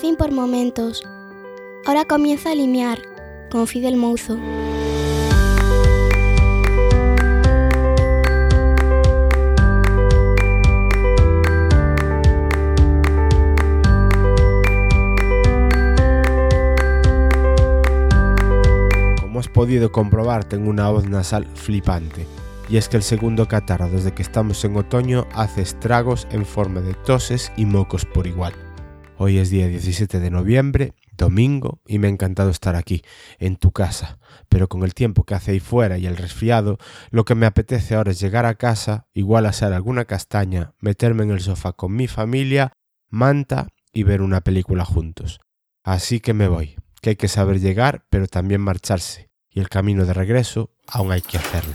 por momentos. Ahora comienza a limiar, con Fidel Mouzo. Como has podido comprobar, tengo una voz nasal flipante. Y es que el segundo catarro desde que estamos en otoño hace estragos en forma de toses y mocos por igual. Hoy es día 17 de noviembre, domingo, y me ha encantado estar aquí, en tu casa, pero con el tiempo que hace ahí fuera y el resfriado, lo que me apetece ahora es llegar a casa, igual hacer alguna castaña, meterme en el sofá con mi familia, manta y ver una película juntos. Así que me voy, que hay que saber llegar, pero también marcharse, y el camino de regreso aún hay que hacerlo.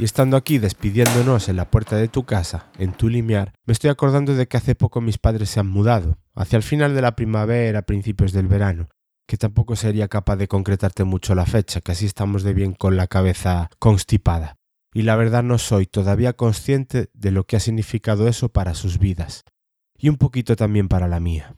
Y estando aquí despidiéndonos en la puerta de tu casa, en tu limiar, me estoy acordando de que hace poco mis padres se han mudado, hacia el final de la primavera, principios del verano, que tampoco sería capaz de concretarte mucho la fecha, que así estamos de bien con la cabeza constipada. Y la verdad no soy todavía consciente de lo que ha significado eso para sus vidas, y un poquito también para la mía.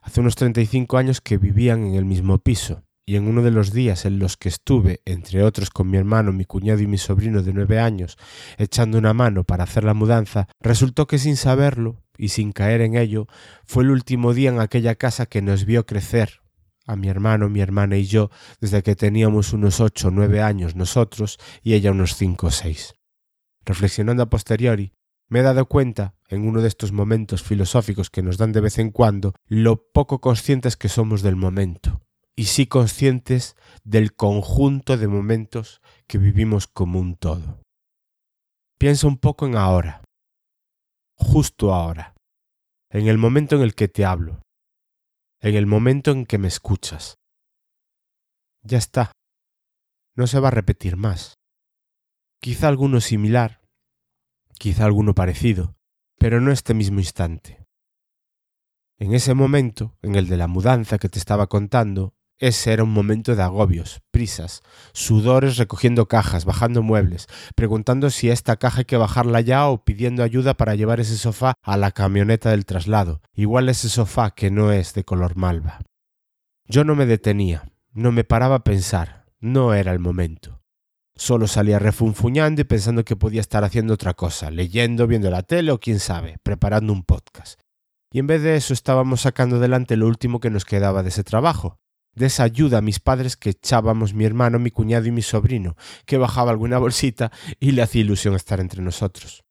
Hace unos 35 años que vivían en el mismo piso, y en uno de los días en los que estuve, entre otros con mi hermano, mi cuñado y mi sobrino de nueve años, echando una mano para hacer la mudanza, resultó que sin saberlo y sin caer en ello, fue el último día en aquella casa que nos vio crecer, a mi hermano, mi hermana y yo, desde que teníamos unos ocho o nueve años nosotros y ella unos cinco o seis. Reflexionando a posteriori, me he dado cuenta, en uno de estos momentos filosóficos que nos dan de vez en cuando, lo poco conscientes que somos del momento, y sí conscientes del conjunto de momentos que vivimos como un todo. Piensa un poco en ahora, justo ahora, en el momento en el que te hablo, en el momento en que me escuchas. Ya está, no se va a repetir más. Quizá alguno similar, quizá alguno parecido, pero no este mismo instante. En ese momento, en el de la mudanza que te estaba contando, ese era un momento de agobios, prisas, sudores recogiendo cajas, bajando muebles, preguntando si esta caja hay que bajarla ya o pidiendo ayuda para llevar ese sofá a la camioneta del traslado, igual ese sofá que no es de color malva. Yo no me detenía, no me paraba a pensar, no era el momento. Solo salía refunfuñando y pensando que podía estar haciendo otra cosa, leyendo, viendo la tele o quién sabe, preparando un podcast. Y en vez de eso estábamos sacando adelante lo último que nos quedaba de ese trabajo, de esa ayuda a mis padres que echábamos mi hermano, mi cuñado y mi sobrino, que bajaba alguna bolsita y le hacía ilusión estar entre nosotros.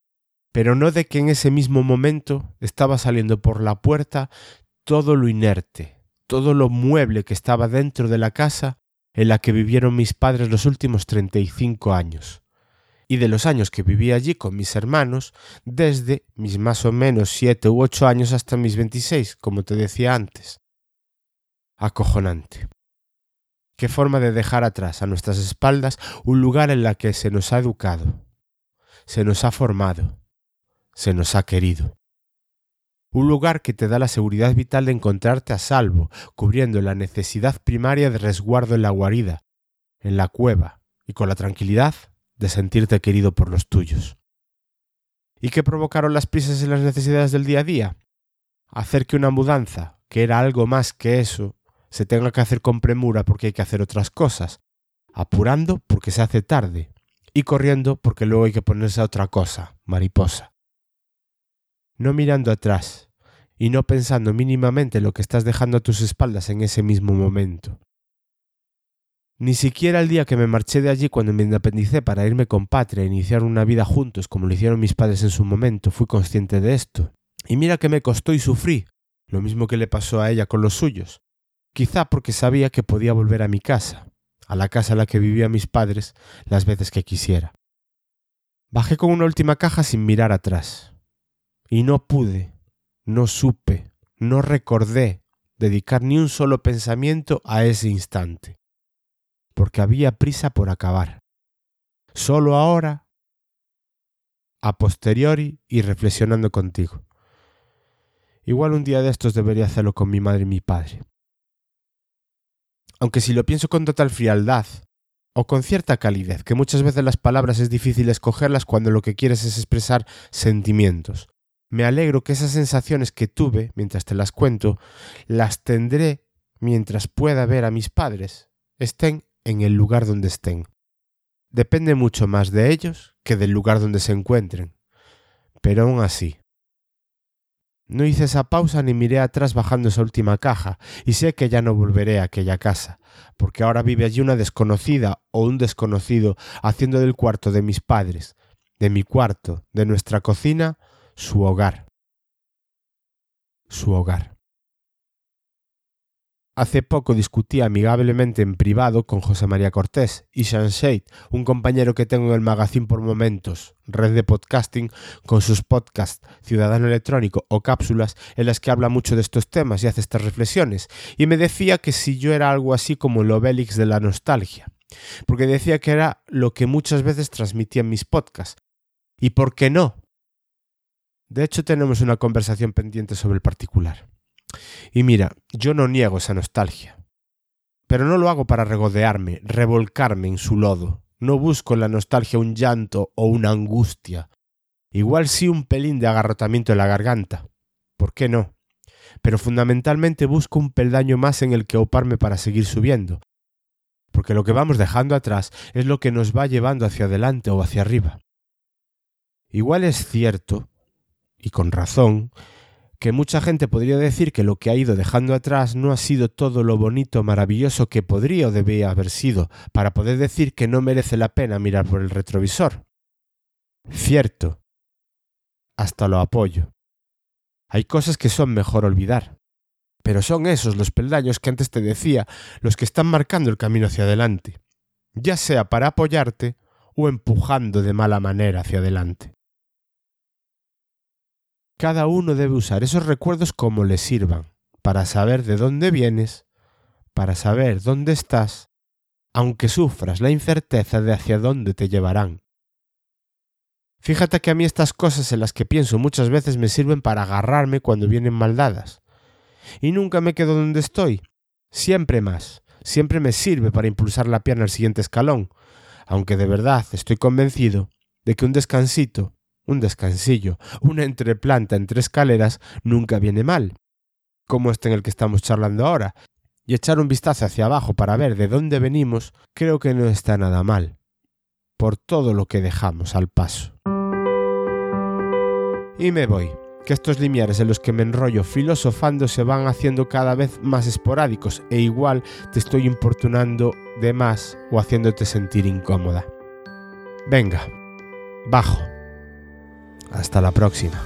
Pero no de que en ese mismo momento estaba saliendo por la puerta todo lo inerte, todo lo mueble que estaba dentro de la casa en la que vivieron mis padres los últimos treinta y cinco años, y de los años que viví allí con mis hermanos, desde mis más o menos siete u ocho años hasta mis veintiséis, como te decía antes acojonante. Qué forma de dejar atrás a nuestras espaldas un lugar en la que se nos ha educado, se nos ha formado, se nos ha querido. Un lugar que te da la seguridad vital de encontrarte a salvo, cubriendo la necesidad primaria de resguardo en la guarida, en la cueva, y con la tranquilidad de sentirte querido por los tuyos. ¿Y qué provocaron las prisas y las necesidades del día a día? Hacer que una mudanza, que era algo más que eso, se tenga que hacer con premura porque hay que hacer otras cosas, apurando porque se hace tarde y corriendo porque luego hay que ponerse a otra cosa, mariposa. No mirando atrás y no pensando mínimamente lo que estás dejando a tus espaldas en ese mismo momento. Ni siquiera el día que me marché de allí cuando me independicé para irme con Patria e iniciar una vida juntos como lo hicieron mis padres en su momento fui consciente de esto. Y mira que me costó y sufrí, lo mismo que le pasó a ella con los suyos, quizá porque sabía que podía volver a mi casa, a la casa en la que vivían mis padres, las veces que quisiera. Bajé con una última caja sin mirar atrás, y no pude, no supe, no recordé dedicar ni un solo pensamiento a ese instante, porque había prisa por acabar. Solo ahora, a posteriori y reflexionando contigo. Igual un día de estos debería hacerlo con mi madre y mi padre aunque si lo pienso con total frialdad, o con cierta calidez, que muchas veces las palabras es difícil escogerlas cuando lo que quieres es expresar sentimientos. me alegro que esas sensaciones que tuve mientras te las cuento, las tendré mientras pueda ver a mis padres, estén en el lugar donde estén. Depende mucho más de ellos que del lugar donde se encuentren. Pero aún así. No hice esa pausa ni miré atrás bajando esa última caja, y sé que ya no volveré a aquella casa, porque ahora vive allí una desconocida o un desconocido haciendo del cuarto de mis padres, de mi cuarto, de nuestra cocina, su hogar. Su hogar. Hace poco discutí amigablemente en privado con José María Cortés y Shade, un compañero que tengo en el magazine por momentos, red de podcasting, con sus podcasts Ciudadano Electrónico o cápsulas en las que habla mucho de estos temas y hace estas reflexiones, y me decía que si yo era algo así como el Obélix de la nostalgia, porque decía que era lo que muchas veces transmitía en mis podcasts. ¿Y por qué no? De hecho, tenemos una conversación pendiente sobre el particular. Y mira, yo no niego esa nostalgia. Pero no lo hago para regodearme, revolcarme en su lodo. No busco en la nostalgia un llanto o una angustia. Igual sí un pelín de agarrotamiento en la garganta. ¿Por qué no? Pero fundamentalmente busco un peldaño más en el que oparme para seguir subiendo. Porque lo que vamos dejando atrás es lo que nos va llevando hacia adelante o hacia arriba. Igual es cierto, y con razón, que mucha gente podría decir que lo que ha ido dejando atrás no ha sido todo lo bonito, maravilloso que podría o debía haber sido, para poder decir que no merece la pena mirar por el retrovisor. Cierto. Hasta lo apoyo. Hay cosas que son mejor olvidar. Pero son esos los peldaños que antes te decía los que están marcando el camino hacia adelante, ya sea para apoyarte o empujando de mala manera hacia adelante. Cada uno debe usar esos recuerdos como le sirvan, para saber de dónde vienes, para saber dónde estás, aunque sufras la incerteza de hacia dónde te llevarán. Fíjate que a mí estas cosas en las que pienso muchas veces me sirven para agarrarme cuando vienen maldadas. Y nunca me quedo donde estoy. Siempre más. Siempre me sirve para impulsar la pierna al siguiente escalón. Aunque de verdad estoy convencido de que un descansito un descansillo, una entreplanta entre escaleras nunca viene mal, como este en el que estamos charlando ahora, y echar un vistazo hacia abajo para ver de dónde venimos creo que no está nada mal, por todo lo que dejamos al paso. Y me voy, que estos limiares en los que me enrollo filosofando se van haciendo cada vez más esporádicos e igual te estoy importunando de más o haciéndote sentir incómoda. Venga, bajo. Hasta la próxima.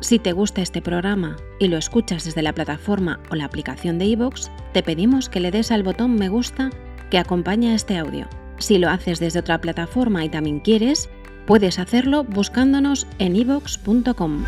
Si te gusta este programa y lo escuchas desde la plataforma o la aplicación de iVoox, te pedimos que le des al botón me gusta que acompaña este audio si lo haces desde otra plataforma y también quieres, puedes hacerlo buscándonos en ivox.com.